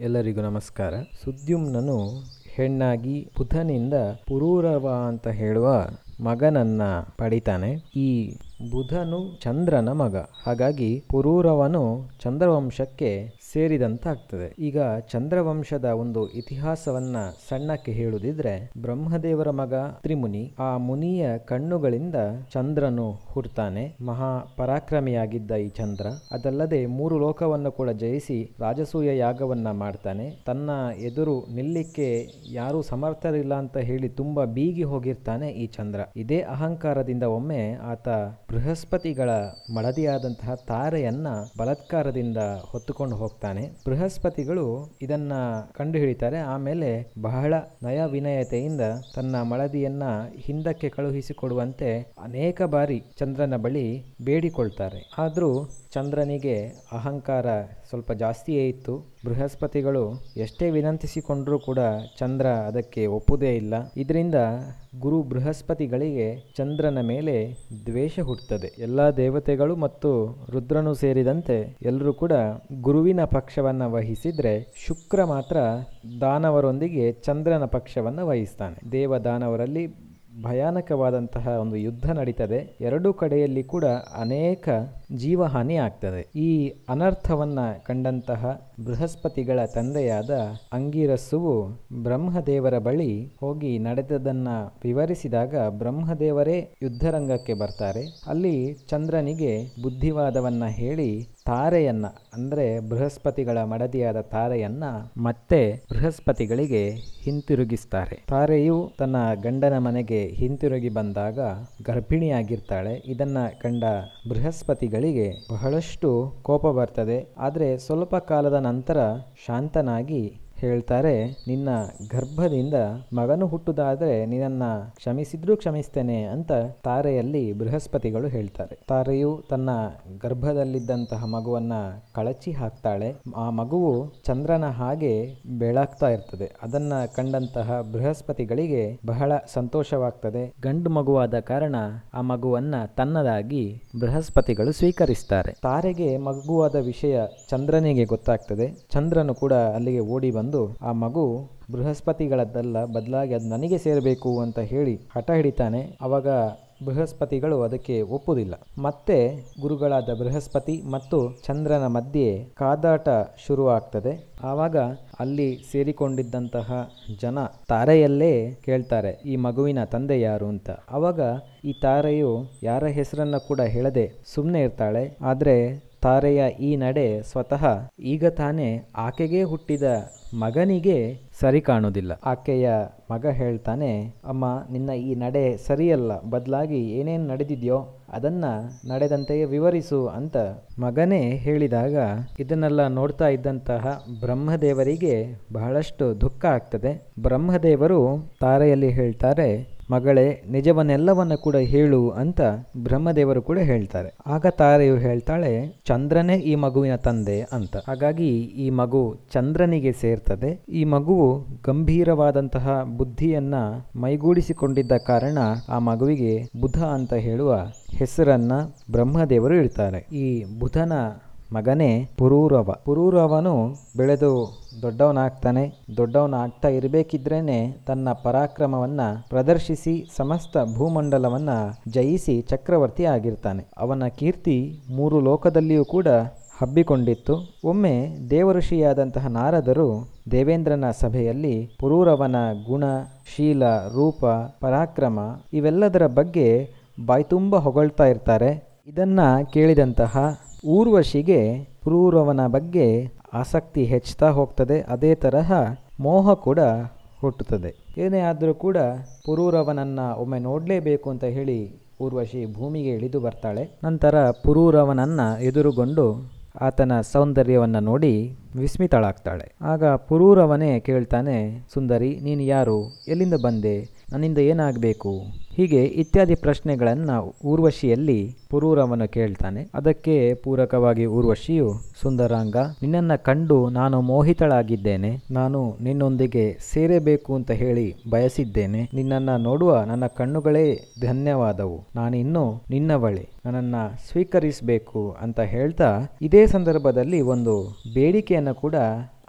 ಎಲ್ಲರಿಗೂ ನಮಸ್ಕಾರ. ಸುದ್ಯುಮ್ನನು ಹೆಣ್ಣಾಗಿ ಬುಧನಿಂದ ಪುರೂರವ ಅಂತ ಹೇಳುವ ಮಗನನ್ನ ಪಡಿತಾನೆ. ಈ ಬುಧನು ಚಂದ್ರನ ಮಗ. ಹಾಗಾಗಿ ಪುರೂರವನು ಚಂದ್ರವಂಶಕ್ಕೆ ಸೇರಿದಂತಾಗ್ತದೆ. ಈಗ ಚಂದ್ರವಂಶದ ಒಂದು ಇತಿಹಾಸವನ್ನ ಸಣ್ಣಕ್ಕೆ ಹೇಳುದಿದ್ರೆ, ಬ್ರಹ್ಮದೇವರ ಮಗ ತ್ರಿಮುನಿ ಆ ಮುನಿಯ ಕಣ್ಣುಗಳಿಂದ ಚಂದ್ರನು ಹುಡ್ತಾನೆ. ಮಹಾ ಪರಾಕ್ರಮಿಯಾಗಿದ್ದ ಈ ಚಂದ್ರ, ಅದಲ್ಲದೆ ಮೂರು ಲೋಕವನ್ನು ಕೂಡ ಜಯಿಸಿ ರಾಜಸೂಯ ಯಾಗವನ್ನ ಮಾಡ್ತಾನೆ. ತನ್ನ ಎದುರು ನಿಲ್ಲಿಕ್ಕೆ ಯಾರೂ ಸಮರ್ಥರಿಲ್ಲ ಅಂತ ಹೇಳಿ ತುಂಬಾ ಬೀಗಿ ಹೋಗಿರ್ತಾನೆ ಈ ಚಂದ್ರ. ಇದೇ ಅಹಂಕಾರದಿಂದ ಒಮ್ಮೆ ಆತ ಬೃಹಸ್ಪತಿಗಳ ಮಡದಿಯಾದಂತಹ ತಾರೆಯನ್ನ ಬಲತ್ಕಾರದಿಂದ ಹೊತ್ತುಕೊಂಡು ಹೋಗ್ತಾನೆ. ಬೃಹಸ್ಪತಿಗಳು ಇದನ್ನ ಕಂಡುಹಿಡಿತಾರೆ. ಆಮೇಲೆ ಬಹಳ ನಯ ವಿನಯತೆಯಿಂದ ತನ್ನ ಮಳದಿಯನ್ನ ಹಿಂದಕ್ಕೆ ಕಳುಹಿಸಿಕೊಡುವಂತೆ ಅನೇಕ ಬಾರಿ ಚಂದ್ರನ ಬಳಿ ಬೇಡಿಕೊಳ್ತಾರೆ. ಆದರೂ ಚಂದ್ರನಿಗೆ ಅಹಂಕಾರ ಸ್ವಲ್ಪ ಜಾಸ್ತಿಯೇ ಇತ್ತು. ಬೃಹಸ್ಪತಿಗಳು ಎಷ್ಟೇ ವಿನಂತಿಸಿಕೊಂಡರೂ ಕೂಡ ಚಂದ್ರ ಅದಕ್ಕೆ ಒಪ್ಪುದೇ ಇಲ್ಲ. ಇದರಿಂದ ಗುರು ಬೃಹಸ್ಪತಿಗಳಿಗೆ ಚಂದ್ರನ ಮೇಲೆ ದ್ವೇಷ ಹುಟ್ಟುತ್ತದೆ. ಎಲ್ಲ ದೇವತೆಗಳು ಮತ್ತು ರುದ್ರನು ಸೇರಿದಂತೆ ಎಲ್ಲರೂ ಕೂಡ ಗುರುವಿನ ಪಕ್ಷವನ್ನು ವಹಿಸಿದರೆ ಶುಕ್ರ ಮಾತ್ರ ದಾನವರೊಂದಿಗೆ ಚಂದ್ರನ ಪಕ್ಷವನ್ನು ವಹಿಸ್ತಾನೆ. ದೇವ ದಾನವರಲ್ಲಿ ಭಯಾನಕವಾದಂತಹ ಒಂದು ಯುದ್ಧ ನಡೀತದೆ. ಎರಡೂ ಕಡೆಯಲ್ಲಿ ಕೂಡ ಅನೇಕ ಜೀವಹಾನಿ ಆಗ್ತದೆ. ಈ ಅನರ್ಥವನ್ನ ಕಂಡಂತಹ ಬೃಹಸ್ಪತಿಗಳ ತಂದೆಯಾದ ಅಂಗಿರಸ್ಸುವು ಬ್ರಹ್ಮದೇವರ ಬಳಿ ಹೋಗಿ ನಡೆದದನ್ನ ವಿವರಿಸಿದಾಗ ಬ್ರಹ್ಮದೇವರೇ ಯುದ್ಧರಂಗಕ್ಕೆ ಬರ್ತಾರೆ. ಅಲ್ಲಿ ಚಂದ್ರನಿಗೆ ಬುದ್ಧಿವಾದವನ್ನ ಹೇಳಿ ತಾರೆಯನ್ನ, ಅಂದರೆ ಬೃಹಸ್ಪತಿಗಳ ಮಡದಿಯಾದ ತಾರೆಯನ್ನ ಮತ್ತೆ ಬೃಹಸ್ಪತಿಗಳಿಗೆ ಹಿಂತಿರುಗಿಸ್ತಾರೆ. ತಾರೆಯು ತನ್ನ ಗಂಡನ ಮನೆಗೆ ಹಿಂತಿರುಗಿ ಬಂದಾಗ ಗರ್ಭಿಣಿಯಾಗಿರ್ತಾಳೆ. ಇದನ್ನ ಕಂಡ ಬೃಹಸ್ಪತಿಗಳಿಗೆ ಬಹಳಷ್ಟು ಕೋಪ ಬರ್ತದೆ. ಆದರೆ ಸ್ವಲ್ಪ ಕಾಲದ ನಂತರ ಶಾಂತನಾಗಿ ಹೇಳ್ತಾರೆ, ನಿನ್ನ ಗರ್ಭದಿಂದ ಮಗನು ಹುಟ್ಟುದಾದ್ರೆ ನಿನ್ನನ್ನ ಕ್ಷಮಿಸಿದ್ರೂ ಕ್ಷಮಿಸ್ತೇನೆ ಅಂತ ತಾರೆಯಲ್ಲಿ ಬೃಹಸ್ಪತಿಗಳು ಹೇಳ್ತಾರೆ. ತಾರೆಯು ತನ್ನ ಗರ್ಭದಲ್ಲಿದ್ದಂತಹ ಮಗುವನ್ನ ಕಳಚಿ ಹಾಕ್ತಾಳೆ. ಆ ಮಗುವು ಚಂದ್ರನ ಹಾಗೆ ಬೆಳಗ್ತಾ ಇರ್ತದೆ. ಅದನ್ನ ಕಂಡಂತಹ ಬೃಹಸ್ಪತಿಗಳಿಗೆ ಬಹಳ ಸಂತೋಷವಾಗ್ತದೆ. ಗಂಡು ಮಗುವಾದ ಕಾರಣ ಆ ಮಗುವನ್ನ ತನ್ನದಾಗಿ ಬೃಹಸ್ಪತಿಗಳು ಸ್ವೀಕರಿಸ್ತಾರೆ. ತಾರೆಗೆ ಮಗುವಾದ ವಿಷಯ ಚಂದ್ರನಿಗೆ ಗೊತ್ತಾಗ್ತದೆ. ಚಂದ್ರನು ಕೂಡ ಅಲ್ಲಿಗೆ ಓಡಿ ಬಂದು ಆ ಮಗು ಬೃಹಸ್ಪತಿಗಳದ್ದಲ್ಲ, ಬದಲಾಗಿ ಅದು ನನಗೆ ಸೇರಬೇಕು ಅಂತ ಹೇಳಿ ಹಠ ಹಿಡಿತಾನೆ. ಅವಾಗ ಬೃಹಸ್ಪತಿಗಳು ಅದಕ್ಕೆ ಒಪ್ಪುವುದಿಲ್ಲ ಮತ್ತೆ ಗುರುಗಳಾದ ಬೃಹಸ್ಪತಿ ಮತ್ತು ಚಂದ್ರನ ಮಧ್ಯೆ ಕಾದಾಟ ಶುರುವಾಗ್ತದೆ. ಆವಾಗ ಅಲ್ಲಿ ಸೇರಿಕೊಂಡಿದ್ದಂತಹ ಜನ ತಾರೆಯಲ್ಲೇ ಕೇಳ್ತಾರೆ, ಈ ಮಗುವಿನ ತಂದೆ ಯಾರು? ಅಂತ. ಆವಾಗ ಈ ತಾರೆಯು ಯಾರ ಹೆಸರನ್ನ ಕೂಡ ಹೇಳದೆ ಸುಮ್ಮನೆ ಇರ್ತಾಳೆ. ಆದರೆ ತಾರೆಯ ಈ ನಡೆ ಸ್ವತಃ ಈಗ ತಾನೇ ಆಕೆಗೆ ಹುಟ್ಟಿದ ಮಗನಿಗೆ ಸರಿ ಕಾಣೋದಿಲ್ಲ ಆಕೆಯ ಮಗ ಹೇಳ್ತಾನೆ, ಅಮ್ಮ, ನಿನ್ನ ಈ ನಡೆ ಸರಿಯಲ್ಲ. ಬದಲಾಗಿ ಏನೇನು ನಡೆದಿದೆಯೋ ಅದನ್ನ ನಡೆದಂತೆಯೇ ವಿವರಿಸು ಅಂತ ಮಗನೇ ಹೇಳಿದಾಗ ಇದನ್ನೆಲ್ಲ ನೋಡ್ತಾ ಇದ್ದಂತಹ ಬ್ರಹ್ಮದೇವರಿಗೆ ಬಹಳಷ್ಟು ದುಃಖ ಆಗ್ತದೆ. ಬ್ರಹ್ಮದೇವರು ತಾರೆಯಲ್ಲಿ ಹೇಳ್ತಾರೆ ಮಗಳೇ, ನಿಜವನ್ನೆಲ್ಲವನ್ನ ಕೂಡ ಹೇಳು ಅಂತ ಬ್ರಹ್ಮದೇವರು ಕೂಡ ಹೇಳ್ತಾರೆ. ಆಗ ತಾರೆಯು ಹೇಳ್ತಾಳೆ, ಚಂದ್ರನೇ ಈ ಮಗುವಿನ ತಂದೆ ಅಂತ. ಹಾಗಾಗಿ ಈ ಮಗು ಚಂದ್ರನಿಗೆ ಸೇರ್ತದೆ. ಈ ಮಗುವು ಗಂಭೀರವಾದಂತಹ ಬುದ್ಧಿಯನ್ನ ಮೈಗೂಡಿಸಿಕೊಂಡಿದ್ದ ಕಾರಣ ಆ ಮಗುವಿಗೆ ಬುಧ ಅಂತ ಹೇಳುವ ಹೆಸರನ್ನ ಬ್ರಹ್ಮದೇವರು ಇಡ್ತಾರೆ. ಈ ಬುಧನ ಮಗನೇ ಪುರೂರವ. ಪುರೂರವನು ಬೆಳೆದು ದೊಡ್ಡವನಾಗ್ತಾನೆ. ದೊಡ್ಡವನಾಗ್ತಾ ಇರಬೇಕಿದ್ರೇನೆ ತನ್ನ ಪರಾಕ್ರಮವನ್ನ ಪ್ರದರ್ಶಿಸಿ ಸಮಸ್ತ ಭೂಮಂಡಲವನ್ನ ಜಯಿಸಿ ಚಕ್ರವರ್ತಿ ಆಗಿರ್ತಾನೆ. ಅವನ ಕೀರ್ತಿ ಮೂರು ಲೋಕದಲ್ಲಿಯೂ ಕೂಡ ಹಬ್ಬಿಕೊಂಡಿತ್ತು. ಒಮ್ಮೆ ದೇವಋಷಿಯಾದಂತಹ ನಾರದರು ದೇವೇಂದ್ರನ ಸಭೆಯಲ್ಲಿ ಪುರೂರವನ ಗುಣ, ಶೀಲ, ರೂಪ, ಪರಾಕ್ರಮ ಇವೆಲ್ಲದರ ಬಗ್ಗೆ ಬಾಯ್ತುಂಬ ಹೊಗಳ್ತಾ ಇರ್ತಾರೆ. ಇದನ್ನು ಕೇಳಿದಂತಹ ಊರ್ವಶಿಗೆ ಪುರೂರವನ ಬಗ್ಗೆ ಆಸಕ್ತಿ ಹೆಚ್ಚುತ್ತಾ ಹೋಗ್ತದೆ. ಅದೇ ತರಹ ಮೋಹ ಕೂಡ ಹುಟ್ಟುತ್ತದೆ. ಏನೇ ಆದರೂ ಕೂಡ ಪುರೂರವನನ್ನ ಒಮ್ಮೆ ನೋಡಲೇಬೇಕು ಅಂತ ಹೇಳಿ ಊರ್ವಶಿ ಭೂಮಿಗೆ ಇಳಿದು ಬರ್ತಾಳೆ. ನಂತರ ಪುರೂರವನನ್ನ ಎದುರುಗೊಂಡು ಆತನ ಸೌಂದರ್ಯವನ್ನು ನೋಡಿ ವಿಸ್ಮಿತಳಾಗ್ತಾಳೆ. ಆಗ ಪುರೂರವನೇ ಕೇಳ್ತಾನೆ, ಸುಂದರಿ, ನೀನು ಯಾರು? ಎಲ್ಲಿಂದ ಬಂದೆ? ನನ್ನಿಂದ ಏನಾಗಬೇಕು? ಹೀಗೆ ಇತ್ಯಾದಿ ಪ್ರಶ್ನೆಗಳನ್ನು ಊರ್ವಶಿಯಲ್ಲಿ ಪುರೂರವನ್ನು ಕೇಳ್ತಾನೆ. ಅದಕ್ಕೆ ಪೂರಕವಾಗಿ ಊರ್ವಶಿಯು, ಸುಂದರಾಂಗ, ನಿನ್ನನ್ನು ಕಂಡು ನಾನು ಮೋಹಿತಳಾಗಿದ್ದೇನೆ. ನಾನು ನಿನ್ನೊಂದಿಗೆ ಸೇರಬೇಕು ಅಂತ ಹೇಳಿ ಬಯಸಿದ್ದೇನೆ. ನಿನ್ನನ್ನು ನೋಡುವ ನನ್ನ ಕಣ್ಣುಗಳೇ ಧನ್ಯವಾದವು. ನಾನಿನ್ನು ನಿನ್ನವಳೆ. ನನ್ನನ್ನು ಸ್ವೀಕರಿಸಬೇಕು ಅಂತ ಹೇಳ್ತಾ ಇದೇ ಸಂದರ್ಭದಲ್ಲಿ ಒಂದು ಬೇಡಿಕೆಯನ್ನು ಕೂಡ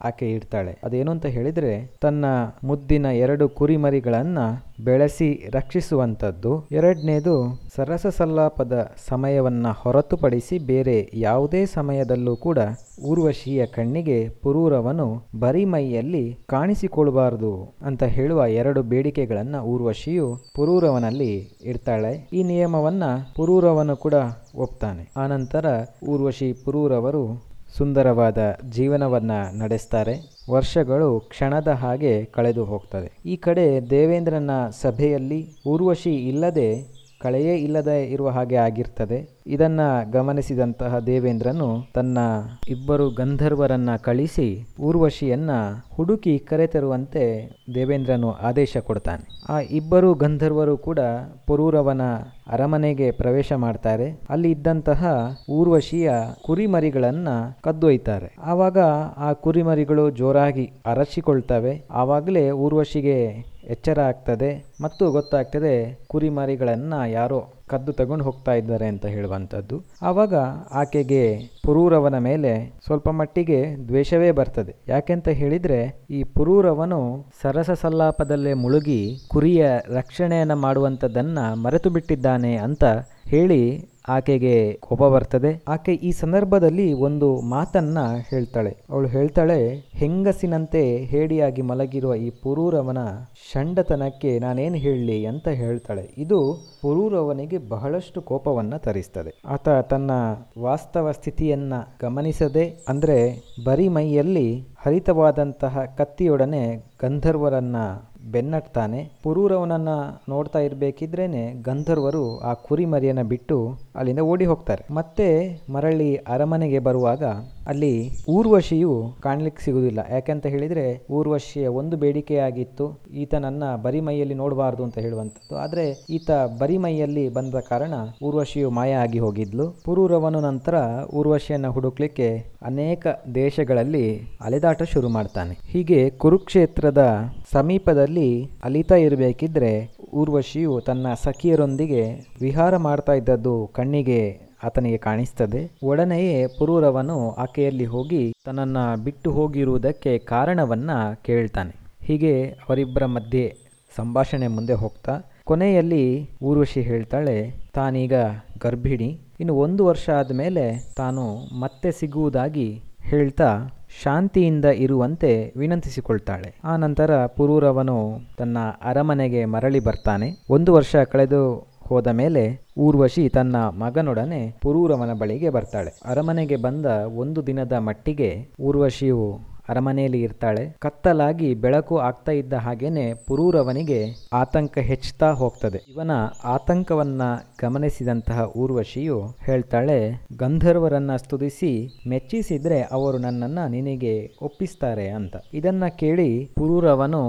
ಆಕೆ ಇಡ್ತಾಳೆ ಅದೇನು ಅಂತ ಹೇಳಿದ್ರೆ, ತನ್ನ ಮುದ್ದಿನ ಎರಡು ಕುರಿಮರಿಗಳನ್ನ ಬೆಳೆಸಿ ರಕ್ಷಿಸುವಂಥದ್ದು. ಎರಡನೇದು ಸರಸ ಸಲ್ಲಾಪದ ಸಮಯವನ್ನ ಹೊರತುಪಡಿಸಿ ಬೇರೆ ಯಾವುದೇ ಸಮಯದಲ್ಲೂ ಕೂಡ ಊರ್ವಶಿಯ ಕಣ್ಣಿಗೆ ಪುರೂರವನು ಬರಿಮೈಯಲ್ಲಿ ಕಾಣಿಸಿಕೊಳ್ಳಬಾರದು ಅಂತ ಹೇಳುವ ಎರಡು ಬೇಡಿಕೆಗಳನ್ನ ಊರ್ವಶಿಯು ಪುರೂರವನಲ್ಲಿ ಇಡ್ತಾಳೆ. ಈ ನಿಯಮವನ್ನ ಪುರೂರವನು ಕೂಡ ಒಪ್ತಾನೆ. ಆನಂತರ ಊರ್ವಶಿ ಪುರೂರವರು ಸುಂದರವಾದ ಜೀವನವನ್ನ ನಡೆಸ್ತಾರೆ. ವರ್ಷಗಳು ಕ್ಷಣದ ಹಾಗೆ ಕಳೆದು ಹೋಗ್ತದೆ. ಈ ಕಡೆ ದೇವೇಂದ್ರನ ಸಭೆಯಲ್ಲಿ ಊರ್ವಶಿ ಇಲ್ಲದೆ ಕಳೆಯೇ ಇಲ್ಲದೆ ಇರುವ ಹಾಗೆ ಆಗಿರ್ತದೆ. ಇದನ್ನ ಗಮನಿಸಿದಂತಹ ದೇವೇಂದ್ರನು ತನ್ನ ಇಬ್ಬರು ಗಂಧರ್ವರನ್ನ ಕಳಿಸಿ ಊರ್ವಶಿಯನ್ನ ಹುಡುಕಿ ಕರೆತರುವಂತೆ ದೇವೇಂದ್ರನು ಆದೇಶ ಕೊಡ್ತಾನೆ. ಆ ಇಬ್ಬರು ಗಂಧರ್ವರು ಕೂಡ ಪುರೂರವನ ಅರಮನೆಗೆ ಪ್ರವೇಶ ಮಾಡ್ತಾರೆ. ಅಲ್ಲಿ ಇದ್ದಂತಹ ಊರ್ವಶಿಯ ಕುರಿಮರಿಗಳನ್ನ ಕದ್ದೊಯ್ತಾರೆ. ಆವಾಗ ಆ ಕುರಿಮರಿಗಳು ಜೋರಾಗಿ ಅರಚಿಕೊಳ್ತವೆ. ಆವಾಗಲೇ ಊರ್ವಶಿಗೆ ಎಚ್ಚರ ಆಗ್ತದೆ ಮತ್ತು ಗೊತ್ತಾಗ್ತದೆ ಕುರಿಮರಿಗಳನ್ನು ಯಾರೋ ಕದ್ದು ತಗೊಂಡು ಹೋಗ್ತಾ ಇದ್ದಾರೆ ಅಂತ ಹೇಳುವಂಥದ್ದು. ಆವಾಗ ಆಕೆಗೆ ಪುರೂರವನ ಮೇಲೆ ಸ್ವಲ್ಪ ಮಟ್ಟಿಗೆ ದ್ವೇಷವೇ ಬರ್ತದೆ. ಯಾಕೆಂತ ಹೇಳಿದರೆ ಈ ಪುರೂರವನು ಸರಸ ಸಲ್ಲಾಪದಲ್ಲೇ ಮುಳುಗಿ ಕುರಿಯ ರಕ್ಷಣೆಯನ್ನು ಮಾಡುವಂಥದ್ದನ್ನು ಮರೆತು ಬಿಟ್ಟಿದ್ದಾನೆ ಅಂತ ಹೇಳಿ ಆಕೆಗೆ ಕೋಪ ಬರ್ತದೆ. ಆಕೆ ಈ ಸಂದರ್ಭದಲ್ಲಿ ಒಂದು ಮಾತನ್ನ ಹೇಳ್ತಾಳೆ. ಅವಳು ಹೇಳ್ತಾಳೆ, ಹೆಂಗಸಿನಂತೆ ಹೇಡಿಯಾಗಿ ಮಲಗಿರುವ ಈ ಪುರೂರವನ ಷಂಡತನಕ್ಕೆ ನಾನೇನು ಹೇಳಲಿ ಅಂತ ಹೇಳ್ತಾಳೆ. ಇದು ಪುರೂರವನಿಗೆ ಬಹಳಷ್ಟು ಕೋಪವನ್ನ ತರಿಸ್ತದೆ. ಆತ ತನ್ನ ವಾಸ್ತವ ಸ್ಥಿತಿಯನ್ನ ಗಮನಿಸದೆ, ಅಂದ್ರೆ ಬರಿ ಮೈಯಲ್ಲಿ ಹರಿತವಾದಂತಹ ಕತ್ತಿಯೊಡನೆ ಗಂಧರ್ವರನ್ನ ಬೆನ್ನಟ್ತಾನೆ ಪುರೂರವನನ್ನು ನೋಡ್ತಾ ಇರಬೇಕಿದ್ರೇ ಗಂಧರ್ವರು ಆ ಕುರಿಮರಿಯನ್ನು ಬಿಟ್ಟು ಅಲ್ಲಿಂದ ಓಡಿ ಹೋಗ್ತಾರೆ. ಮತ್ತೆ ಮರಳಿ ಅರಮನೆಗೆ ಬರುವಾಗ ಅಲ್ಲಿ ಊರ್ವಶಿಯು ಕಾಣ್ಲಿಕ್ಕೆ ಸಿಗುವುದಿಲ್ಲ. ಯಾಕೆಂತ ಹೇಳಿದ್ರೆ, ಊರ್ವಶಿಯ ಒಂದು ಬೇಡಿಕೆಯಾಗಿತ್ತು, ಈತನನ್ನ ಬರಿಮೈಯಲ್ಲಿ ನೋಡಬಾರ್ದು ಅಂತ ಹೇಳುವಂಥದ್ದು. ಆದ್ರೆ, ಈತ ಬರಿಮೈಯಲ್ಲಿ ಬಂದ ಕಾರಣ ಊರ್ವಶಿಯು ಮಾಯ ಆಗಿ ಹೋಗಿದ್ಲು. ಪುರೂರವನು ನಂತರ ಊರ್ವಶಿಯನ್ನ ಹುಡುಕ್ಲಿಕ್ಕೆ ಅನೇಕ ದೇಶಗಳಲ್ಲಿ ಅಲೆದಾಟ ಶುರು ಮಾಡ್ತಾನೆ. ಹೀಗೆ ಕುರುಕ್ಷೇತ್ರದ ಸಮೀಪದಲ್ಲಿ ಅಲಿತಾ ಇರಬೇಕಿದ್ರೆ, ಊರ್ವಶಿಯು ತನ್ನ ಸಖಿಯರೊಂದಿಗೆ ವಿಹಾರ ಮಾಡ್ತಾ ಇದ್ದದ್ದು ಕಣ್ಣಿಗೆ ಆತನಿಗೆ ಕಾಣಿಸ್ತದೆ. ಒಡನೆಯೇ ಪುರೂರವನು ಆಕೆಯಲ್ಲಿ ಹೋಗಿ ತನ್ನನ್ನ ಬಿಟ್ಟು ಹೋಗಿರುವುದಕ್ಕೆ ಕಾರಣವನ್ನ ಕೇಳ್ತಾನೆ. ಹೀಗೆ ಅವರಿಬ್ಬರ ಮಧ್ಯೆ ಸಂಭಾಷಣೆ ಮುಂದೆ ಹೋಗ್ತಾ ಕೊನೆಯಲ್ಲಿ ಊರ್ವಶಿ ಹೇಳ್ತಾಳೆ, ತಾನೀಗ ಗರ್ಭಿಣಿ. ಇನ್ನು ಒಂದು ವರ್ಷ ಆದಮೇಲೆ ತಾನು ಮತ್ತೆ ಸಿಗುವುದಾಗಿ ಹೇಳ್ತಾ ಶಾಂತಿಯಿಂದ ಇರುವಂತೆ ವಿನಂತಿಸಿಕೊಳ್ತಾಳೆ. ಆ ನಂತರ ಪುರೂರವನು ತನ್ನ ಅರಮನೆಗೆ ಮರಳಿ ಬರ್ತಾನೆ. ಒಂದು ವರ್ಷ ಕಳೆದು ಹೋದ ಮೇಲೆ ಊರ್ವಶಿ ತನ್ನ ಮಗನೊಡನೆ ಪುರೂರವನ ಬಳಿಗೆ ಬರ್ತಾಳೆ. ಅರಮನೆಗೆ ಬಂದ ಒಂದು ದಿನದ ಮಟ್ಟಿಗೆ ಊರ್ವಶಿಯು ಅರಮನೆಯಲ್ಲಿ ಇರ್ತಾಳೆ. ಕತ್ತಲಾಗಿ ಬೆಳಕು ಆಗ್ತಾ ಇದ್ದ ಹಾಗೇನೆ ಪುರೂರವನಿಗೆ ಆತಂಕ ಹೆಚ್ಚುತ್ತಾ ಹೋಗ್ತದೆ. ಇವನ ಆತಂಕವನ್ನ ಗಮನಿಸಿದಂತಹ ಊರ್ವಶಿಯು ಹೇಳ್ತಾಳೆ, ಗಂಧರ್ವರನ್ನ ಸ್ತುತಿಸಿ ಮೆಚ್ಚಿಸಿದ್ರೆ ಅವರು ನನ್ನನ್ನ ನಿನಗೆ ಒಪ್ಪಿಸ್ತಾರೆ ಅಂತ. ಇದನ್ನ ಕೇಳಿ ಪುರೂರವನು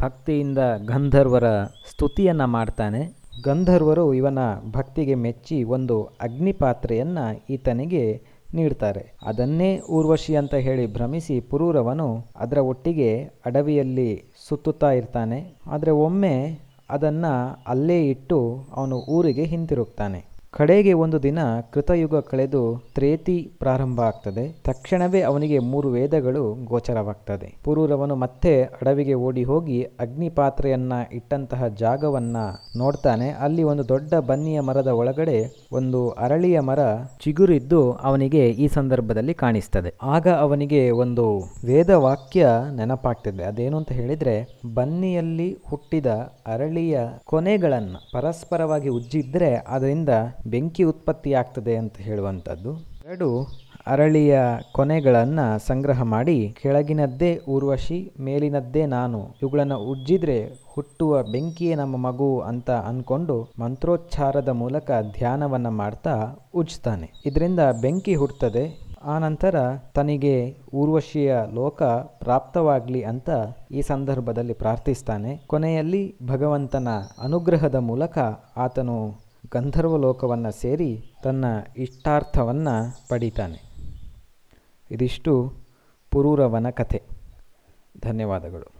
ಭಕ್ತಿಯಿಂದ ಗಂಧರ್ವರ ಸ್ತುತಿಯನ್ನ ಮಾಡ್ತಾನೆ. ಗಂಧರ್ವರು ಇವನ ಭಕ್ತಿಗೆ ಮೆಚ್ಚಿ ಒಂದು ಅಗ್ನಿಪಾತ್ರೆಯನ್ನು ಈತನಿಗೆ ನೀಡ್ತಾರೆ. ಅದನ್ನೇ ಊರ್ವಶಿ ಅಂತ ಹೇಳಿ ಭ್ರಮಿಸಿ ಪುರೂರವನು ಅದರ ಒಟ್ಟಿಗೆ ಅಡವಿಯಲ್ಲಿ ಸುತ್ತುತ್ತಾ ಇರ್ತಾನೆ. ಆದರೆ ಒಮ್ಮೆ ಅದನ್ನು ಅಲ್ಲೇ ಇಟ್ಟು ಅವನು ಊರಿಗೆ ಹಿಂತಿರುಗ್ತಾನೆ. ಕಡೆಗೆ ಒಂದು ದಿನ ಕೃತಯುಗ ಕಳೆದು ತ್ರೇತಿ ಪ್ರಾರಂಭ ಆಗ್ತದೆ. ತಕ್ಷಣವೇ ಅವನಿಗೆ ಮೂರು ವೇದಗಳು ಗೋಚರವಾಗ್ತದೆ. ಪುರೂರವನು ಮತ್ತೆ ಅಡವಿಗೆ ಓಡಿ ಹೋಗಿ ಅಗ್ನಿ ಪಾತ್ರೆಯನ್ನ ಇಟ್ಟಂತಹ ಜಾಗವನ್ನ ನೋಡ್ತಾನೆ. ಅಲ್ಲಿ ಒಂದು ದೊಡ್ಡ ಬನ್ನಿಯ ಮರದ ಒಳಗಡೆ ಒಂದು ಅರಳಿಯ ಮರ ಚಿಗುರಿದ್ದು ಅವನಿಗೆ ಈ ಸಂದರ್ಭದಲ್ಲಿ ಕಾಣಿಸ್ತದೆ. ಆಗ ಅವನಿಗೆ ಒಂದು ವೇದ ವಾಕ್ಯ ನೆನಪಾಗ್ತದೆ. ಅದೇನು ಅಂತ ಹೇಳಿದ್ರೆ, ಬನ್ನಿಯಲ್ಲಿ ಹುಟ್ಟಿದ ಅರಳಿಯ ಕೊನೆಗಳನ್ನ ಪರಸ್ಪರವಾಗಿ ಉಜ್ಜಿದ್ರೆ ಅದರಿಂದ ಬೆಂಕಿ ಉತ್ಪತ್ತಿಯಾಗ್ತದೆ ಅಂತ ಹೇಳುವಂಥದ್ದು. ಎರಡು, ಅರಳಿಯ ಕೊನೆಗಳನ್ನು ಸಂಗ್ರಹ ಮಾಡಿ ಕೆಳಗಿನದ್ದೇ ಊರ್ವಶಿ, ಮೇಲಿನದ್ದೇ ನಾನು, ಇವುಗಳನ್ನು ಉಜ್ಜಿದ್ರೆ ಹುಟ್ಟುವ ಬೆಂಕಿಯೇ ನಮ್ಮ ಮಗು ಅಂತ ಅನ್ಕೊಂಡು ಮಂತ್ರೋಚ್ಚಾರದ ಮೂಲಕ ಧ್ಯಾನವನ್ನು ಮಾಡ್ತಾ ಉಜ್ಜ್ತಾನೆ ಇದರಿಂದ ಬೆಂಕಿ ಹುಟ್ಟುತ್ತದೆ, ಆ ನಂತರ ತನಗೆ ಊರ್ವಶಿಯ ಲೋಕ ಪ್ರಾಪ್ತವಾಗಲಿ ಅಂತ ಈ ಸಂದರ್ಭದಲ್ಲಿ ಪ್ರಾರ್ಥಿಸ್ತಾನೆ. ಕೊನೆಯಲ್ಲಿ ಭಗವಂತನ ಅನುಗ್ರಹದ ಮೂಲಕ ಆತನು ಗಂಧರ್ವ ಲೋಕವನ್ನು ಸೇರಿ ತನ್ನ ಇಷ್ಟಾರ್ಥವನ್ನು ಪಡಿತಾನೆ. ಇದಿಷ್ಟು ಪುರೂರವನ ಕಥೆ. ಧನ್ಯವಾದಗಳು.